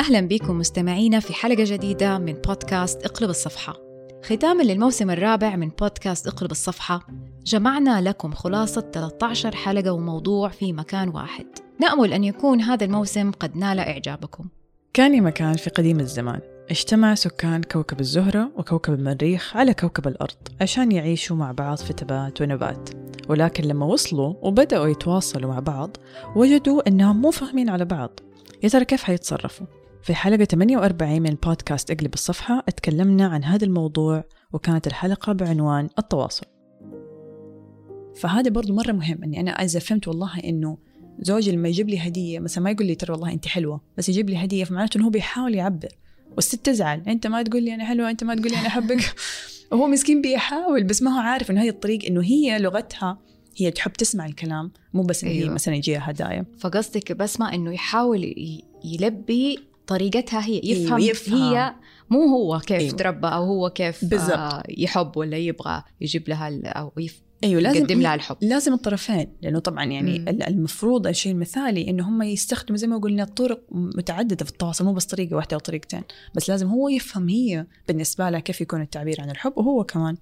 أهلا بكم مستمعينا في حلقة جديدة من بودكاست اقلب الصفحة. ختاما للموسم الرابع من بودكاست اقلب الصفحة. جمعنا لكم خلاصة 13 حلقة وموضوع في مكان واحد. نأمل أن يكون هذا الموسم قد نال إعجابكم. كان مكان في قديم الزمان. اجتمع سكان كوكب الزهرة وكوكب المريخ على كوكب الأرض عشان يعيشوا مع بعض في تبات ونبات. ولكن لما وصلوا وبدأوا يتواصلوا مع بعض وجدوا أنهم مو فاهمين على بعض. يا ترى كيف حيتصرفوا؟ في حلقة 48 من بودكاست إقلب الصفحة اتكلمنا عن هذا الموضوع وكانت الحلقة بعنوان التواصل. فهذا برضو مرة مهم أني أنا إذا فهمت والله إنه زوجي لما يجيب لي هدية مثلا ما يقول لي ترى والله أنت حلوة بس يجيب لي هدية فمعناته إنه هو بيحاول يعبر. والست تزعل أنت ما تقول لي أنا حلوة أنت ما تقول لي أنا أحبك وهو مسكين بيحاول بس ما هو عارف إنه هذه الطريق إنه هي لغتها هي تحب تسمع الكلام مو بس هي أيوة. مثلا يجيها هدايا فقصدك بسمة أنه يحاول ي- يلبي طريقتها هي يفهم, أيوة، يفهم. هي مو هو كيف أيوة. أيوة. تربى أو هو كيف بالضبط. آه يحب ولا يبغى يجيب لها يف... أيوه لازم يقدم لها الحب لازم الطرفين لأنه طبعا يعني مم. ال- المفروض الشيء المثالي إنه هم يستخدموا زي ما قلنا طرق متعددة في التواصل مو بس طريقة واحدة أو طريقتين بس لازم هو يفهم هي بالنسبة لها كيف يكون التعبير عن الحب وهو كمان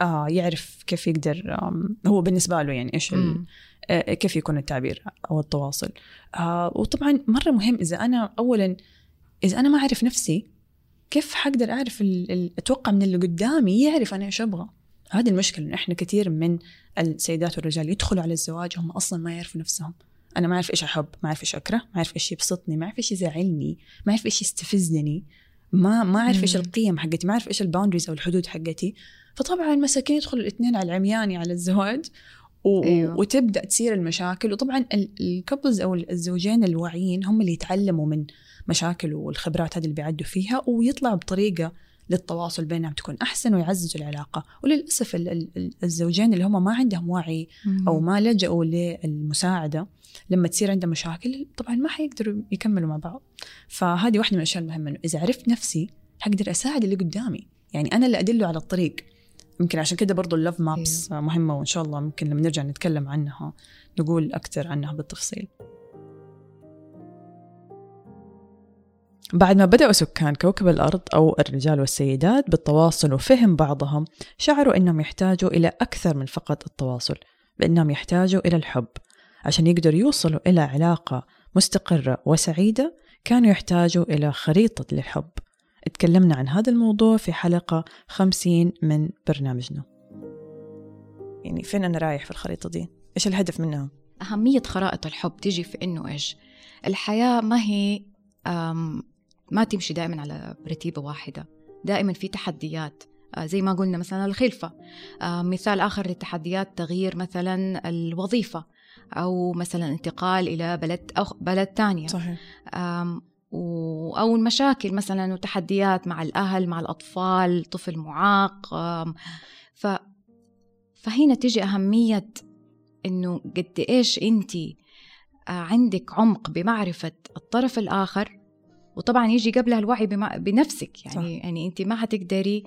آه يعرف كيف يقدر هو بالنسبة له يعني إيش. آه، كيف يكون التعبير أو التواصل آه وطبعا مرة مهم إذا أنا اولا إذا أنا ما أعرف نفسي كيف حقدر أعرف أتوقع من اللي قدامي يعرف أنا إيش أبغى هذه المشكلة انه إحنا كثير من السيدات والرجال يدخلوا على الزواج هم أصلا ما يعرفوا نفسهم أنا ما أعرف إيش أحب ما أعرف إيش أكره ما أعرف إيش يبسطني ما أعرف إيش يزعلني ما أعرف إيش يستفزني ما ما أعرف إيش. القيم حقتي ما أعرف إيش ال boundaries أو الحدود حقتي فطبعا مساكين يدخلوا الاثنين على العمياني على الزواج و... أيوة. وتبدأ تصير المشاكل وطبعا ال couples أو الزوجين الواعيين هم اللي يتعلموا من مشاكل والخبرات هذه اللي بيعدوا فيها ويطلعوا بطريقة للتواصل بينهم تكون أحسن ويعززوا العلاقة. وللأسف ال- ال- ال- الزوجين اللي هم ما عندهم وعي أو ما لجأوا للمساعدة لما تصير عندهم مشاكل طبعا ما حيقدروا يكملوا مع بعض. فهذه واحدة من الأشياء المهمة إذا عرفت نفسي حقدر أساعد اللي قدامي. يعني أنا اللي أدله على الطريق. يمكن عشان كده برضو اللوف مابس مهمة وإن شاء الله ممكن لما نرجع نتكلم عنها نقول أكثر عنها بالتفصيل. بعد ما بدأوا سكان كوكب الأرض أو الرجال والسيدات بالتواصل وفهم بعضهم شعروا أنهم يحتاجوا إلى أكثر من فقط التواصل بأنهم يحتاجوا إلى الحب عشان يقدروا يوصلوا إلى علاقة مستقرة وسعيدة كانوا يحتاجوا إلى خريطة للحب اتكلمنا عن هذا الموضوع في حلقة 50 من برنامجنا يعني فين أنا رايح في الخريطة دي؟ إيش الهدف منها؟ أهمية خرائط الحب تيجي في إنه إيش الحياة ما هي ما تمشي دائما على رتيبة واحدة دائما في تحديات. آه، زي ما قلنا مثلا الخلفة. آه، مثال آخر للتحديات تغيير مثلا الوظيفة أو مثلا انتقال إلى بلد أو بلد تانية. صحيح. أو المشاكل مثلا وتحديات مع الأهل مع الأطفال طفل معاق. ف فهنا تجي أهمية إنه قد إيش أنت عندك عمق بمعرفة الطرف الآخر وطبعا يجي قبلها الوعي. بنفسك. يعني صح. يعني أنت ما حتقدري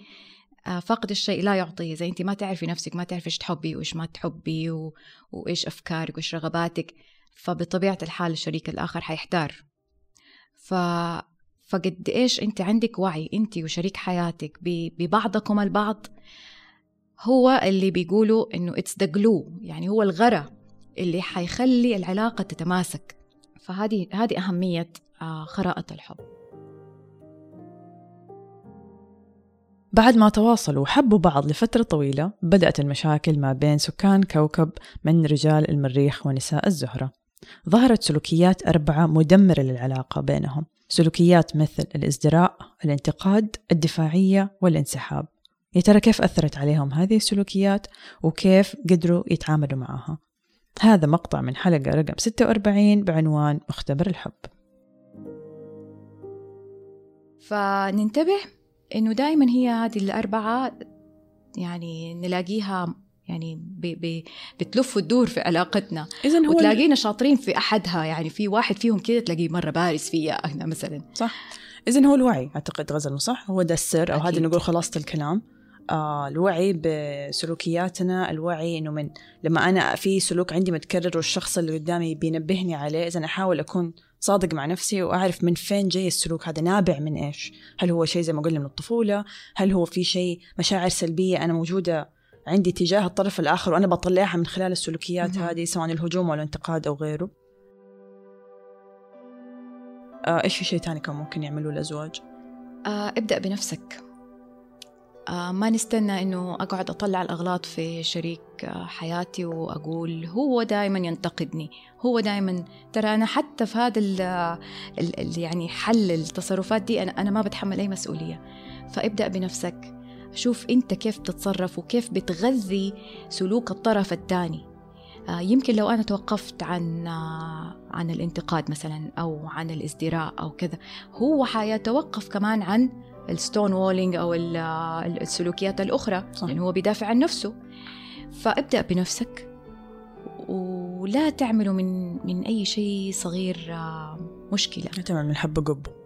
آه، فقد الشيء لا يعطيه. زي أنت ما تعرفي نفسك ما تعرفي إيش تحبي وإيش ما تحبي و... وإيش أفكارك وإيش رغباتك. فبطبيعة الحال الشريك الآخر حيحتار. ف... فقد إيش أنت عندك وعي أنت وشريك حياتك ب... ببعضكم البعض. هو اللي بيقولوا إنه it's the glue يعني هو الغراء اللي حيخلي العلاقة تتماسك. فهذه هذه أهمية خرائط الحب. بعد ما تواصلوا وحبوا بعض لفترة طويلة بدأت المشاكل ما بين سكان كوكب من رجال المريخ ونساء الزهرة. ظهرت سلوكيات أربعة مدمرة للعلاقة بينهم. سلوكيات مثل الازدراء الانتقاد الدفاعية والانسحاب. يا ترى كيف أثرت عليهم هذه السلوكيات؟ وكيف قدروا يتعاملوا معها؟ هذا مقطع من حلقة رقم 46 بعنوان مختبر الحب. فننتبه إنه دائما هي هذه الأربعة يعني نلاقيها يعني ب ب بتلف وتدور في علاقتنا. إذا هو وتلاقينا شاطرين في أحدها. يعني في واحد فيهم كده تلاقيه مرة بارز فيها أنا مثلا. صح. إذا هو الوعي أعتقد غزل صح؟ هو ده السر أو هذا. نقول خلاصة الكلام. آه الوعي بسلوكياتنا الوعي إنه من لما أنا في سلوك عندي متكرر والشخص اللي قدامي بينبهني عليه اذا أحاول أكون صادق مع نفسي وأعرف من فين جاي السلوك هذا نابع من إيش؟ هل هو شيء زي ما قلنا من الطفولة؟ هل هو في شيء مشاعر سلبية أنا موجودة عندي تجاه الطرف الآخر وأنا بطلعها من خلال السلوكيات هذه سواء الهجوم أو الانتقاد أو غيره؟ آه إيش في شيء ثاني كان ممكن يعملوه الأزواج؟ آه ابدأ بنفسك. ما نستنى إنه أقعد أطلع الأغلاط في شريك آه حياتي وأقول هو دائما ينتقدني. هو دائما ترى أنا حتى في هذا ال ال يعني حل التصرفات دي أنا أنا ما بتحمل أي مسؤولية. فابدأ بنفسك. شوف أنت كيف بتتصرف وكيف بتغذي سلوك الطرف الثاني. آه يمكن لو أنا توقفت عن آه عن الانتقاد مثلا أو عن الإزدراء أو كذا هو حيتوقف كمان عن الستون وولينج أو السلوكيات الأخرى صح. لأنه هو بيدافع عن نفسه. فابدأ بنفسك ولا تعملوا من من أي شيء صغير مشكلة. لا تعمل من حبه قبه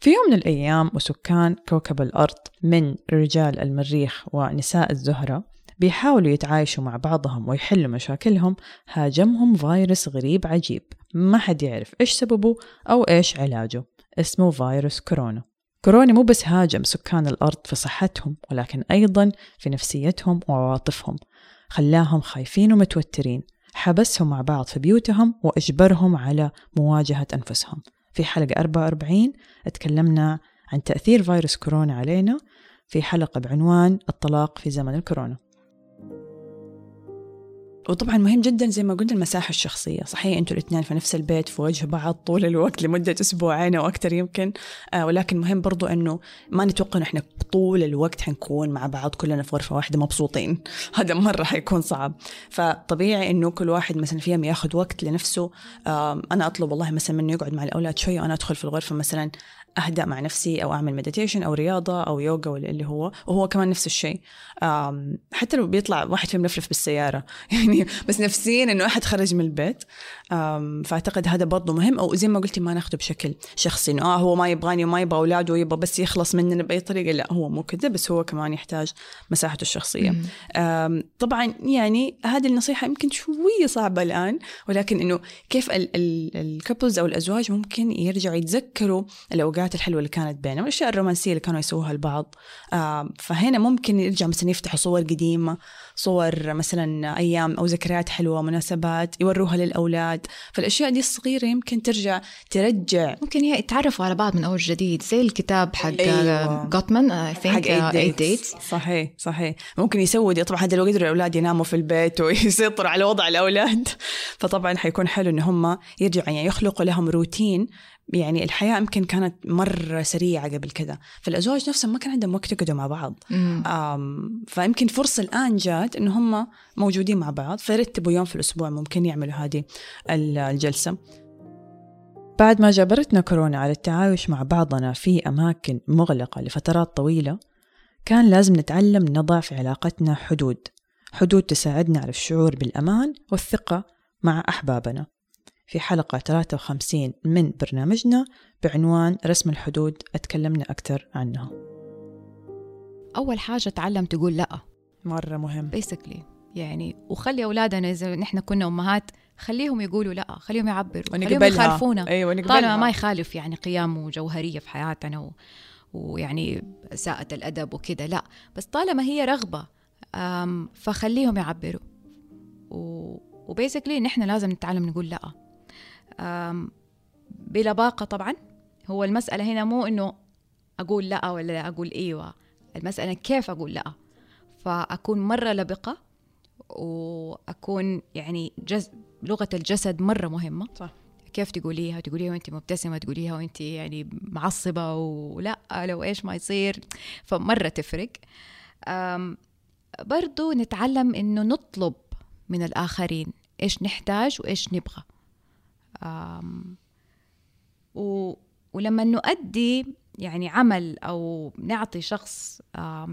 في يوم من الأيام وسكان كوكب الأرض من رجال المريخ ونساء الزهرة بيحاولوا يتعايشوا مع بعضهم ويحلوا مشاكلهم هاجمهم فيروس غريب عجيب. ما حد يعرف إيش سببه أو إيش علاجه. اسمه فيروس كورونا. كورونا مو بس هاجم سكان الأرض في صحتهم ولكن أيضا في نفسيتهم وعواطفهم. خلاهم خايفين ومتوترين. حبسهم مع بعض في بيوتهم وأجبرهم على مواجهة أنفسهم. في حلقة 44 تكلمنا عن تأثير فيروس كورونا علينا. في حلقة بعنوان الطلاق في زمن الكورونا. وطبعا مهم جدا زي ما قلنا المساحة الشخصية. صحيح أنتوا الاثنين في نفس البيت في وجه بعض طول الوقت لمدة أسبوعين أو أكثر يمكن. آه ولكن مهم برضو أنه ما نتوقع أنه إحنا طول الوقت حنكون مع بعض كلنا في غرفة واحدة مبسوطين. هذا مرة حيكون صعب. فطبيعي أنه كل واحد مثلا فيهم ياخذ وقت لنفسه. آه أنا أطلب والله مثلا منه يقعد مع الأولاد شوية وأنا أدخل في الغرفة مثلا أهدأ مع نفسي أو أعمل مديتيشن أو رياضة أو يوغا ولا اللي هو وهو كمان نفس الشيء. حتى لو بيطلع واحد فيهم لفلف بالسيارة. يعني بس نفسيا إنه أحد خرج من البيت. فأعتقد هذا برضه مهم. أو زي ما قلتي ما ناخذه بشكل شخصي. إنه آه هو ما يبغاني وما يبغى أولاده ويبغى بس يخلص مننا بأي طريقة. لا هو مو كذا بس هو كمان يحتاج مساحته الشخصية. طبعا يعني هذه النصيحة يمكن شوية صعبة الآن ولكن إنه كيف ال couples أو الأزواج ممكن يرجعوا يتذكروا الأوقات الحلوة اللي كانت بينهم الأشياء الرومانسية اللي كانوا يسووها البعض فهنا ممكن يرجع مثلا يفتحوا صور قديمة صور مثلا أيام أو ذكريات حلوة مناسبات يوروها للأولاد. فالأشياء دي الصغيرة يمكن ترجع ترجع. ممكن يتعرفوا على بعض من أول جديد زي الكتاب حق أيوة. جوتمان I think eight dates صحيح صحيح. ممكن يسوي دي طبعا هذا لو قدروا الأولاد يناموا في البيت ويسيطروا على وضع الأولاد. فطبعا حيكون حلو إن هم يرجعوا يعني يخلقوا لهم روتين يعني الحياة يمكن كانت مرة سريعة قبل كذا. فالأزواج نفسهم ما كان عندهم وقت يقعدوا مع بعض. فيمكن فرصة الآن جات إن هم موجودين مع بعض فيرتبوا يوم في الأسبوع ممكن يعملوا هذه الجلسة. بعد ما جبرتنا كورونا على التعايش مع بعضنا في أماكن مغلقة لفترات طويلة كان لازم نتعلم نضع في علاقتنا حدود. حدود تساعدنا على الشعور بالأمان والثقة مع أحبابنا. في حلقة 53 من برنامجنا بعنوان رسم الحدود أتكلمنا أكثر عنها. أول حاجة تعلم تقول لأ. مرة مهم. بيسكلي يعني وخلي أولادنا إذا نحن كنا أمهات خليهم يقولوا لأ خليهم يعبروا خليهم يخالفونا. أيوة طالما ما يخالف يعني قيم وجوهرية في حياتنا و... ويعني ساءة الأدب وكذا لأ. بس طالما هي رغبة فخليهم يعبروا. و... وبيسكلي نحن لازم نتعلم نقول لأ. بلباقة طبعا. هو المسألة هنا مو إنه أقول لأ ولا أقول إيوة المسألة كيف أقول لأ. فأكون مرة لبقة وأكون يعني جز... لغة الجسد مرة مهمة. صح. كيف تقوليها؟ تقوليها وانت مبتسمة تقوليها وانت يعني معصبة ولأ لو إيش ما يصير. فمرة تفرق. برضو نتعلم إنه نطلب من الآخرين إيش نحتاج وإيش نبغى. و ولما نؤدي يعني عمل أو نعطي شخص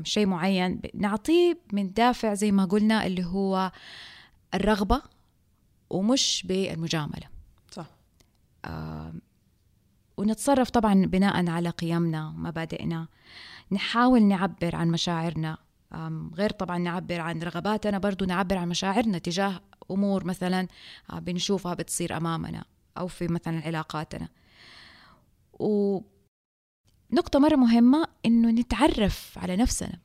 شيء معين نعطيه من دافع زي ما قلنا اللي هو الرغبة ومش بالمجاملة. صح. ونتصرف طبعا بناء على قيمنا ومبادئنا نحاول نعبر عن مشاعرنا. غير طبعا نعبر عن رغباتنا برضو نعبر عن مشاعرنا تجاه أمور مثلا بنشوفها بتصير أمامنا أو في مثلا علاقاتنا. ونقطة مرة مهمة إنه نتعرف على نفسنا.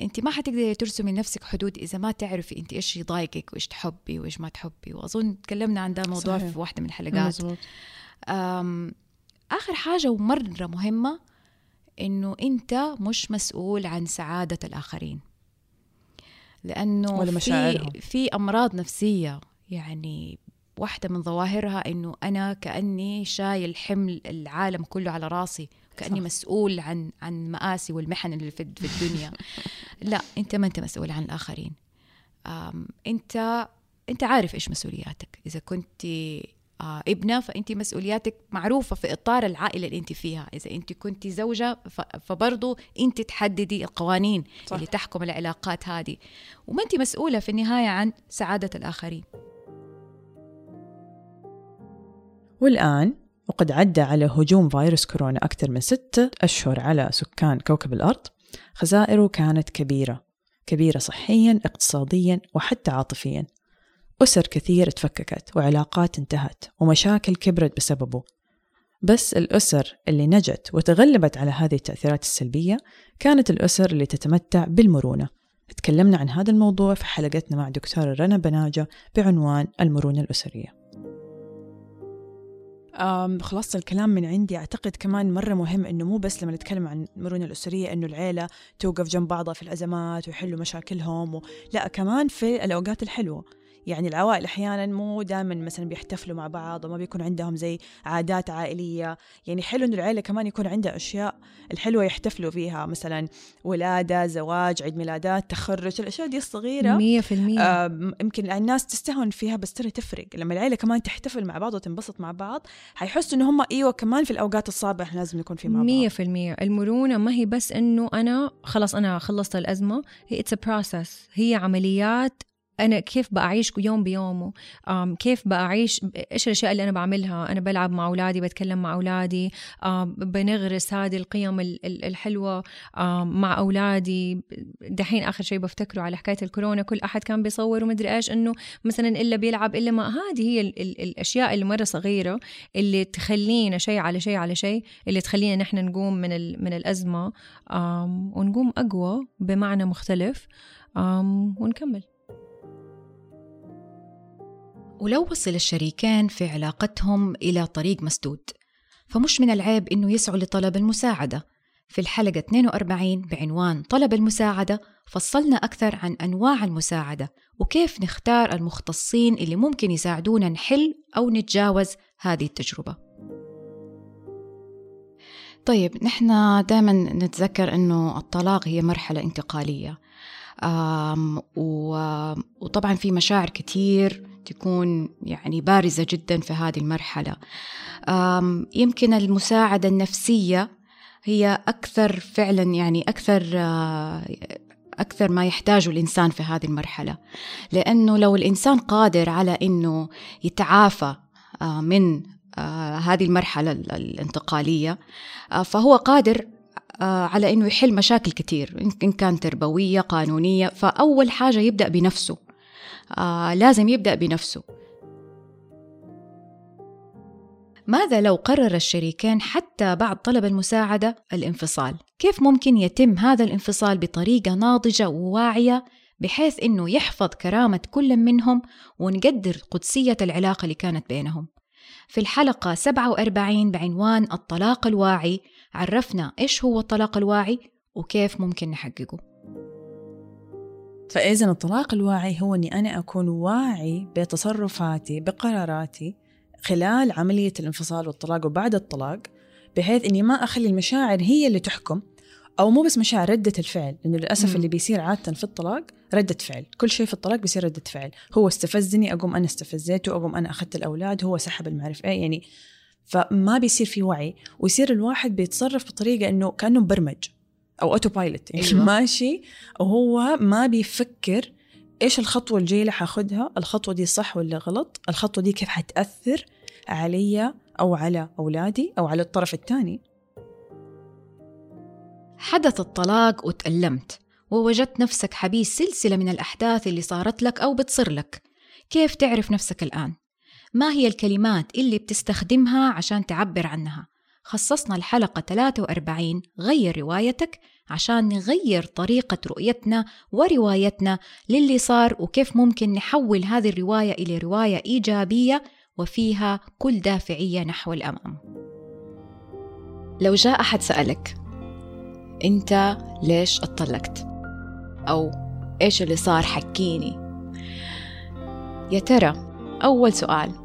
أنت ما حتقدري ترسمي لنفسك حدود إذا ما تعرفي أنت إيش يضايقك وإيش تحبي وإيش ما تحبي. وأظن تكلمنا عن ده الموضوع صحيح. في واحدة من الحلقات. آخر حاجة ومرة مهمة إنه أنت مش مسؤول عن سعادة الآخرين. لأنه ولا في في أمراض نفسية. يعني واحدة من ظواهرها إنه أنا كأني شايل حمل العالم كله على راسي كاني صح. مسؤول عن عن مآسي والمحن اللي في الدنيا. لا أنت ما أنت مسؤول عن الآخرين. أنت أنت عارف إيش مسؤولياتك. إذا كنت ابنة فأنت مسؤولياتك معروفة في إطار العائلة اللي أنت فيها. إذا أنت كنت زوجة فبرضه أنت تحددي القوانين صح. اللي تحكم العلاقات هذه. وما أنت مسؤولة في النهاية عن سعادة الآخرين. والآن وقد عدى على هجوم فيروس كورونا أكثر من ستة أشهر على سكان كوكب الأرض خسائره كانت كبيرة كبيرة صحيا اقتصاديا وحتى عاطفيا. أسر كثير تفككت وعلاقات انتهت ومشاكل كبرت بسببه. بس الأسر اللي نجت وتغلبت على هذه التأثيرات السلبية كانت الأسر اللي تتمتع بالمرونة. تكلمنا عن هذا الموضوع في حلقتنا مع دكتورة رنا بناجة بعنوان المرونة الأسرية. خلاص الكلام من عندي. أعتقد كمان مرة مهم إنه مو بس لما نتكلم عن المرونة الأسرية إنه العيلة توقف جنب بعضها في الأزمات ويحلوا مشاكلهم و... لا كمان في الأوقات الحلوة. يعني العوائل أحيانا مو دائما مثلا بيحتفلوا مع بعض وما بيكون عندهم زي عادات عائلية. يعني حلو إنه العيلة كمان يكون عندها أشياء الحلوة يحتفلوا فيها مثلا ولادة زواج عيد ميلادات تخرج الأشياء دي الصغيرة 100% آه يمكن الناس تستهون فيها بس ترى تفرق. لما العيلة كمان تحتفل مع بعض وتنبسط مع بعض حيحسوا إنه هم إيوه كمان في الأوقات الصعبة إحنا لازم نكون في مع بعض. 100% المرونة ما هي بس إنه أنا خلاص أنا خلصت الأزمة هي it's process هي عمليات أنا كيف بعيش يوم بيومه؟ كيف بعيش إيش الأشياء اللي أنا بعملها؟ أنا بلعب مع أولادي بتكلم مع أولادي بنغرس هذه القيم الحلوة مع أولادي. دحين آخر شيء بفتكره على حكاية الكورونا كل أحد كان بيصور ومدري إيش إنه مثلا إلا بيلعب إلا ما هذه هي ال ال الأشياء اللي مرة صغيرة اللي تخلينا شيء على شيء على شيء اللي تخلينا نحن نقوم من من الأزمة ونقوم أقوى بمعنى مختلف ونكمل. ولو وصل الشريكين في علاقتهم إلى طريق مسدود. فمش من العيب إنه يسعوا لطلب المساعدة. في الحلقة 42 بعنوان طلب المساعدة فصلنا أكثر عن أنواع المساعدة وكيف نختار المختصين اللي ممكن يساعدونا نحل أو نتجاوز هذه التجربة. طيب نحن دائما نتذكر أنه الطلاق هي مرحلة انتقالية. وطبعا في مشاعر كتير تكون يعني بارزة جدا في هذه المرحلة. يمكن المساعدة النفسية هي أكثر فعلا يعني أكثر أكثر ما يحتاجه الإنسان في هذه المرحلة. لأنه لو الإنسان قادر على أنه يتعافى من هذه المرحلة الانتقالية فهو قادر على إنه يحل مشاكل كتير ان كان تربوية قانونية فأول حاجة يبدأ بنفسه آه لازم يبدأ بنفسه ماذا لو قرر الشريكين حتى بعد طلب المساعدة الانفصال؟ كيف ممكن يتم هذا الانفصال بطريقة ناضجة وواعية بحيث إنه يحفظ كرامة كل منهم ونقدر قدسية العلاقة اللي كانت بينهم؟ في الحلقة 47 بعنوان الطلاق الواعي عرفنا إيش هو الطلاق الواعي وكيف ممكن نحققه. فإذا الطلاق الواعي هو أني أنا أكون واعي بتصرفاتي بقراراتي خلال عملية الانفصال والطلاق وبعد الطلاق بحيث أني ما أخلي المشاعر هي اللي تحكم أو مو بس مشاعر ردة الفعل. لأنه للأسف اللي بيصير عادة في الطلاق ردة فعل. كل شيء في الطلاق بيصير ردة فعل. هو استفزني أقوم أنا استفزيته أقوم أنا أخذت الأولاد هو سحب المعرفة. يعني فما بيصير في وعي ويصير الواحد بيتصرف بطريقة أنه كأنه مبرمج أو autopilot يعني أيوة. ماشي وهو ما بيفكر إيش الخطوة الجاية اللي حاخدها الخطوة دي صح ولا غلط الخطوة دي كيف حتأثر علي أو على أولادي أو على الطرف الثاني حدث الطلاق وتألمت ووجدت نفسك حبيس سلسلة من الأحداث اللي صارت لك أو بتصير لك كيف تعرف نفسك الآن؟ ما هي الكلمات اللي بتستخدمها عشان تعبر عنها؟ خصصنا الحلقة 43 غير روايتك عشان نغير طريقة رؤيتنا وروايتنا للي صار وكيف ممكن نحول هذه الرواية إلى رواية إيجابية وفيها كل دافعية نحو الأمام لو جاء أحد سألك أنت ليش اتطلقت؟ أو إيش اللي صار حكيني؟ يا ترى أول سؤال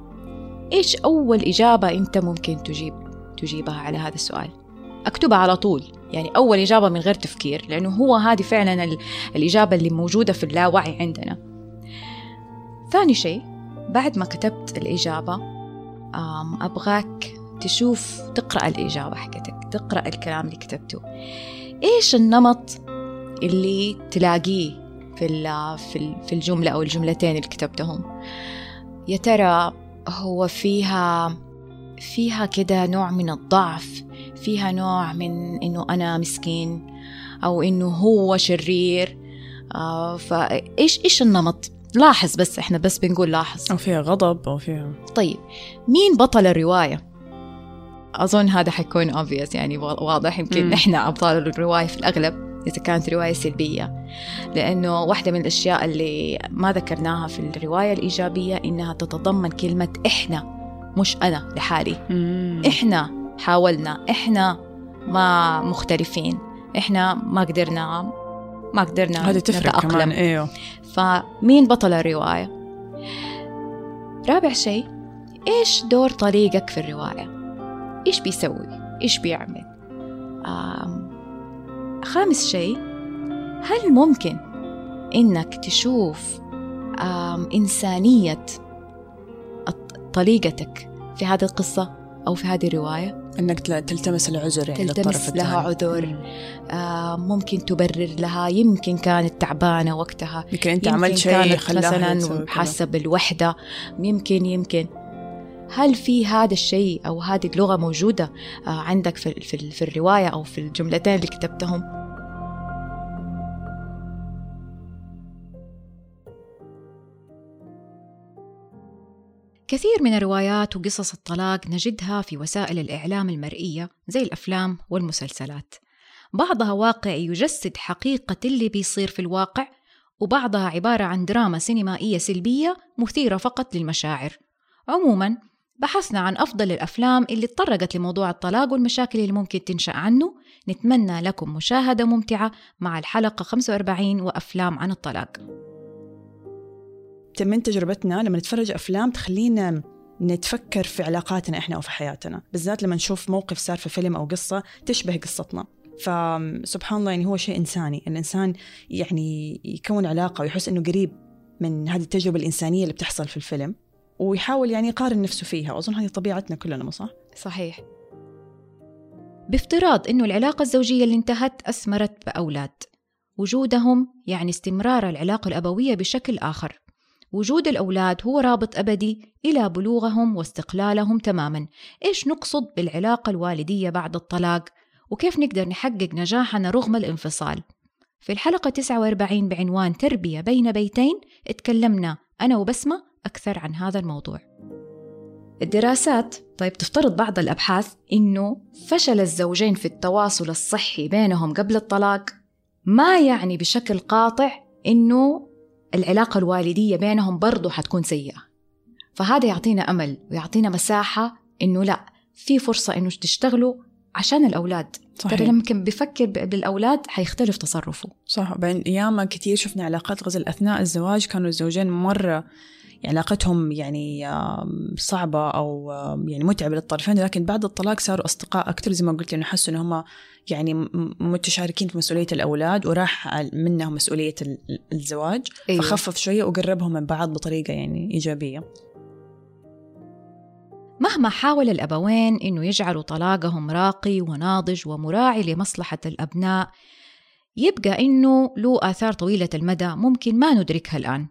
إيش أول إجابة أنت ممكن تجيب تجيبها على هذا السؤال؟ أكتبها على طول. يعني أول إجابة من غير تفكير لأنه هو هذه فعلا الإجابة اللي موجودة في اللاوعي عندنا. ثاني شيء بعد ما كتبت الإجابة أبغاك تشوف تقرأ الإجابة حقتك تقرأ الكلام اللي كتبته. إيش النمط اللي تلاقيه في في الجملة أو الجملتين اللي كتبتهم؟ يا ترى هو فيها فيها كده نوع من الضعف فيها نوع من إنه أنا مسكين أو إنه هو شرير. آه فإيش إيش النمط؟ لاحظ بس إحنا بس بنقول لاحظ. أو فيها غضب أو فيها. طيب مين بطل الرواية؟ أظن هذا حيكون obvious يعني واضح يمكن إحنا أبطال الرواية في الأغلب. إذا كانت رواية سلبية. لأنه واحدة من الأشياء اللي ما ذكرناها في الرواية الإيجابية إنها تتضمن كلمة إحنا مش أنا لحالي. مم. إحنا حاولنا إحنا ما مختلفين. إحنا ما قدرنا ما قدرنا هذه تفرق كمان. إيوه. فمين بطل الرواية؟ رابع شيء إيش دور طريقك في الرواية؟ إيش بيسوي؟ إيش بيعمل؟ آم خامس شيء هل ممكن إنك تشوف إنسانية طريقتك في هذه القصة أو في هذه الرواية؟ إنك تلتمس العذر يعني تلتمس لها عذر آه ممكن تبرر لها يمكن كانت تعبانة وقتها يمكن أنت عملت شيء مثلا حاسة بالوحدة يمكن يمكن. هل في هذا الشيء أو هذه اللغة موجودة آه عندك في, في, في الرواية أو في الجملتين اللي كتبتهم؟ كثير من الروايات وقصص الطلاق نجدها في وسائل الإعلام المرئية زي الأفلام والمسلسلات. بعضها واقعي يجسد حقيقة اللي بيصير في الواقع وبعضها عبارة عن دراما سينمائية سلبية مثيرة فقط للمشاعر. عموما بحثنا عن أفضل الأفلام اللي تطرقت لموضوع الطلاق والمشاكل اللي ممكن تنشأ عنه. نتمنى لكم مشاهدة ممتعة مع الحلقة 45 وأفلام عن الطلاق. من تجربتنا لما نتفرج أفلام تخلينا نتفكر في علاقاتنا إحنا وفي حياتنا بالذات لما نشوف موقف صار في فيلم أو قصة تشبه قصتنا. فسبحان الله يعني هو شيء إنساني الإنسان يعني يكون علاقة ويحس إنه قريب من هذه التجربة الإنسانية اللي بتحصل في الفيلم. ويحاول يعني يقارن نفسه فيها. وأظن هذه طبيعتنا كلنا ما صح؟ صحيح. بافتراض إنه العلاقة الزوجية اللي انتهت أثمرت بأولاد. وجودهم يعني استمرار العلاقة الأبوية بشكل آخر. وجود الأولاد هو رابط أبدي إلى بلوغهم واستقلالهم تماما. إيش نقصد بالعلاقة الوالدية بعد الطلاق؟ وكيف نقدر نحقق نجاحنا رغم الانفصال؟ في الحلقة 49 بعنوان تربية بين بيتين اتكلمنا أنا وبسمة أكثر عن هذا الموضوع. الدراسات طيب تفترض بعض الأبحاث إنه فشل الزوجين في التواصل الصحي بينهم قبل الطلاق ما يعني بشكل قاطع إنه العلاقة الوالدية بينهم برضو حتكون سيئة. فهذا يعطينا أمل ويعطينا مساحة إنه لا في فرصة إنه تشتغلوا عشان الأولاد. صحيح. ترى لما كان بيفكر بالأولاد حيختلف تصرفه. صح بين أيام كثير شفنا علاقات غزل أثناء الزواج كانوا الزوجين مرة علاقتهم يعني صعبة أو يعني متعبة للطرفين لكن بعد الطلاق صاروا أصدقاء أكثر زي ما قلت إنه حسوا إن هم يعني متشاركين في مسؤولية الأولاد وراح منهم مسؤولية الزواج أيوة. فخفف شوية وقربهم من بعض بطريقة يعني إيجابية مهما حاول الأبوين إنه يجعلوا طلاقهم راقي وناضج ومراعي لمصلحة الأبناء يبقى إنه له آثار طويلة المدى ممكن ما ندركها الآن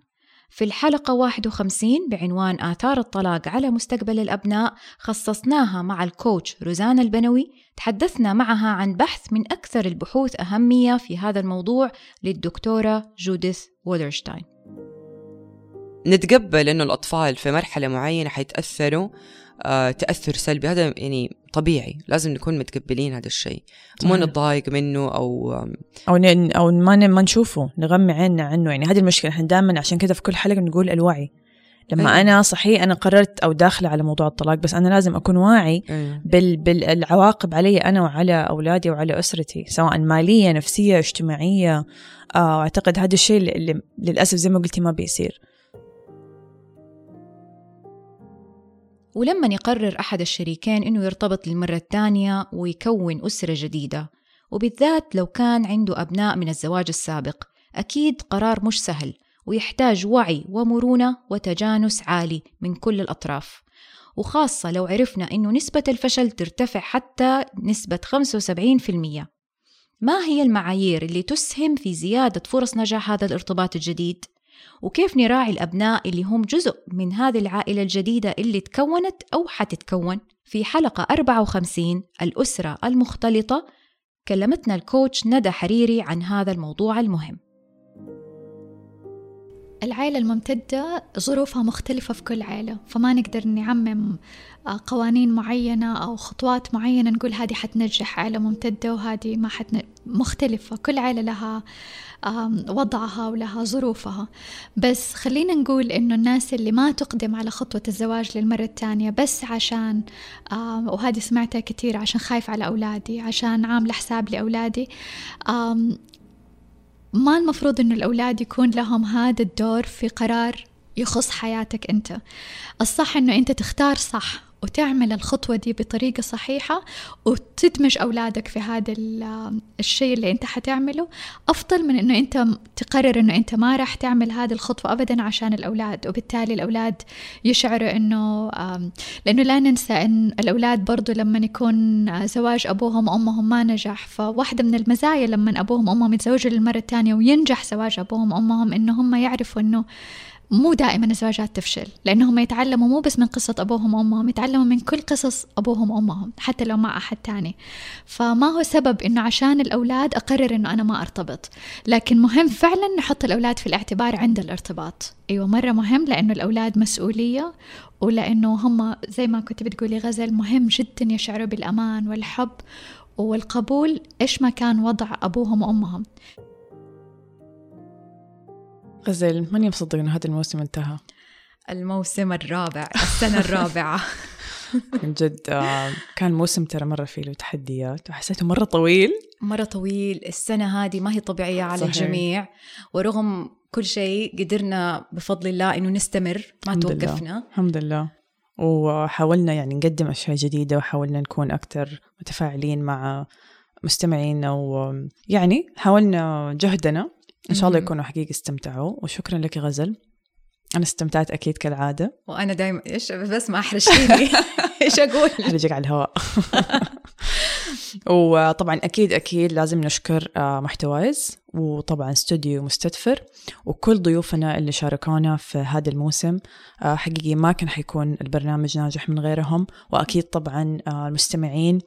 في الحلقة 51 بعنوان آثار الطلاق على مستقبل الأبناء خصصناها مع الكوتش روزانا البنوي. تحدثنا معها عن بحث من أكثر البحوث أهمية في هذا الموضوع للدكتورة جوديث وودرشتاين. نتقبل إنه الأطفال في مرحلة معينة حيتأثروا آه تأثر سلبي. هذا يعني طبيعي لازم نكون متقبلين هذا الشيء. مو نتضايق منه أو أو ن... أو ما ن... ما نشوفه نغمي عيننا عنه. يعني هذه المشكلة إحنا دائما عشان كذا في كل حلقة نقول الوعي. لما أيوة. أنا صحيح أنا قررت أو داخلة على موضوع الطلاق بس أنا لازم أكون واعي أيوة. بال... بالعواقب علي أنا وعلى أولادي وعلى أسرتي سواء مالية نفسية اجتماعية. آه، أعتقد هذا الشيء اللي للأسف زي ما قلتي ما بيصير. ولما يقرر أحد الشريكين إنه يرتبط للمرة الثانية ويكون أسرة جديدة. وبالذات لو كان عنده أبناء من الزواج السابق أكيد قرار مش سهل ويحتاج وعي ومرونة وتجانس عالي من كل الأطراف. وخاصة لو عرفنا إنه نسبة الفشل ترتفع حتى نسبة 75% ما هي المعايير اللي تسهم في زيادة فرص نجاح هذا الارتباط الجديد؟ وكيف نراعي الأبناء اللي هم جزء من هذه العائلة الجديدة اللي تكونت أو حتتكون؟ في حلقة 54 الأسرة المختلطة كلمتنا الكوتش ندى حريري عن هذا الموضوع المهم. العائلة الممتدة ظروفها مختلفة في كل عائلة فما نقدر نعمم آه، قوانين معينة أو خطوات معينة نقول هذه حتنجح عائلة ممتدة وهذه ما حتن... مختلفة كل عائلة لها وضعها ولها ظروفها. بس خلينا نقول إنه الناس اللي ما تقدم على خطوة الزواج للمرة الثانية بس عشان وهذه سمعتها كثير عشان خايف على أولادي عشان عاملة حساب لأولادي ما المفروض إنه الأولاد يكون لهم هذا الدور في قرار يخص حياتك أنت. الصح إنه أنت تختار صح وتعمل الخطوة دي بطريقة صحيحة وتدمج أولادك في هذا الشيء اللي أنت حتعمله. أفضل من أنه أنت تقرر أنه أنت ما راح تعمل هذه الخطوة أبدا عشان الأولاد وبالتالي الأولاد يشعروا أنه لأنه لا ننسى أن الأولاد برضو لما يكون زواج أبوهم وأمهم ما نجح فواحدة من المزايا لما أبوهم وأمهم يتزوجوا للمرة الثانية وينجح زواج أبوهم وأمهم أنه هم يعرفوا أنه مو دائما الزواجات تفشل لأنهم يتعلموا مو بس من قصة أبوهم وأمهم يتعلموا من كل قصص أبوهم وأمهم حتى لو مع أحد تاني. فما هو سبب إنه عشان الأولاد أقرر إنه أنا ما أرتبط لكن مهم فعلا نحط الأولاد في الاعتبار عند الارتباط. أيوة مرة مهم لأنه الأولاد مسؤولية ولأنه هم زي ما كنت بتقولي غزل مهم جدا يشعروا بالأمان والحب والقبول إيش ما كان وضع أبوهم وأمهم. غزل ماني مصدق إنه هذا الموسم انتهى؟ الموسم الرابع السنة الرابعة. من جد آه، كان موسم ترى مرة فيه له تحديات. وحسيته مرة طويل. مرة طويل. السنة هذه ما هي طبيعية على صحيح. الجميع. ورغم كل شيء قدرنا بفضل الله إنه نستمر. ما الحمد توقفنا. الله. الحمد لله. وحاولنا يعني نقدم أشياء جديدة وحاولنا نكون أكثر متفاعلين مع مستمعينا. ويعني حاولنا جهدنا. إن شاء الله يكونوا حقيقة استمتعوا وشكرا لك غزل. أنا استمتعت أكيد كالعادة. وأنا دايما إيش بس ما أحرجتيني. إيش أقول؟ أحرجك على الهواء. وطبعا أكيد أكيد لازم نشكر آه، محتوايز وطبعا استوديو مستدفر وكل ضيوفنا اللي شاركونا في هذا الموسم آه، حقيقي ما كان حيكون البرنامج ناجح من غيرهم وأكيد طبعا آه، المستمعين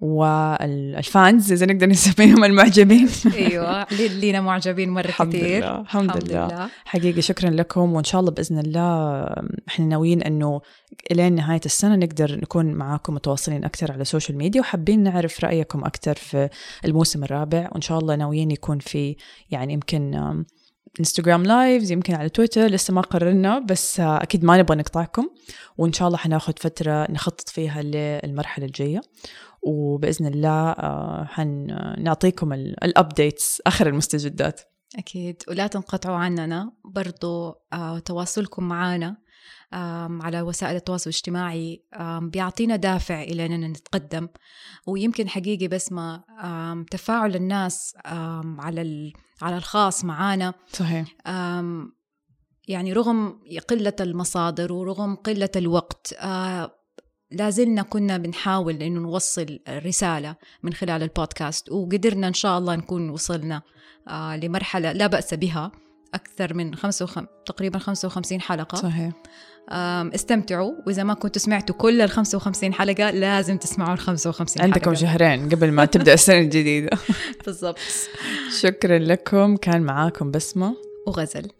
وال fans إذا نقدر نسميهم المعجبين أيوة لينا معجبين مرة الحمد كثير لله. الحمد, الحمد لله. لله حقيقي شكرا لكم وإن شاء الله بإذن الله إحنا ناويين أنه إلين نهاية السنة نقدر نكون معاكم متواصلين أكثر على ال social media وحابين نعرف رأيكم أكثر في الموسم الرابع؟ وإن شاء الله ناويين يكون في يعني يمكن انستغرام lives يمكن على تويتر لسه ما قررنا بس آه، أكيد ما نبغى نقطعكم. وإن شاء الله حناخذ فترة نخطط فيها للمرحلة الجاية. وبإذن الله آه، حنعطيكم ال updates آخر المستجدات. أكيد. ولا تنقطعوا عننا. برضو آه، تواصلكم معنا. على وسائل التواصل الاجتماعي بيعطينا دافع إلى أننا نتقدم. ويمكن حقيقي بس ما تفاعل الناس على على الخاص معانا. صحيح. يعني رغم قلة المصادر ورغم قلة الوقت لازلنا كنا بنحاول إنه نوصل رسالة من خلال البودكاست وقدرنا إن شاء الله نكون وصلنا لمرحلة لا بأس بها. أكثر من خمسة وخم... تقريبا 55 حلقة. صحيح. استمتعوا. وإذا ما كنتوا سمعتوا كل ال 55 حلقة لازم تسمعوا ال 55 عندكم حلقة. شهرين قبل ما تبدأ السنة الجديدة. بالضبط. شكرا لكم. كان معاكم بسمة. وغزل.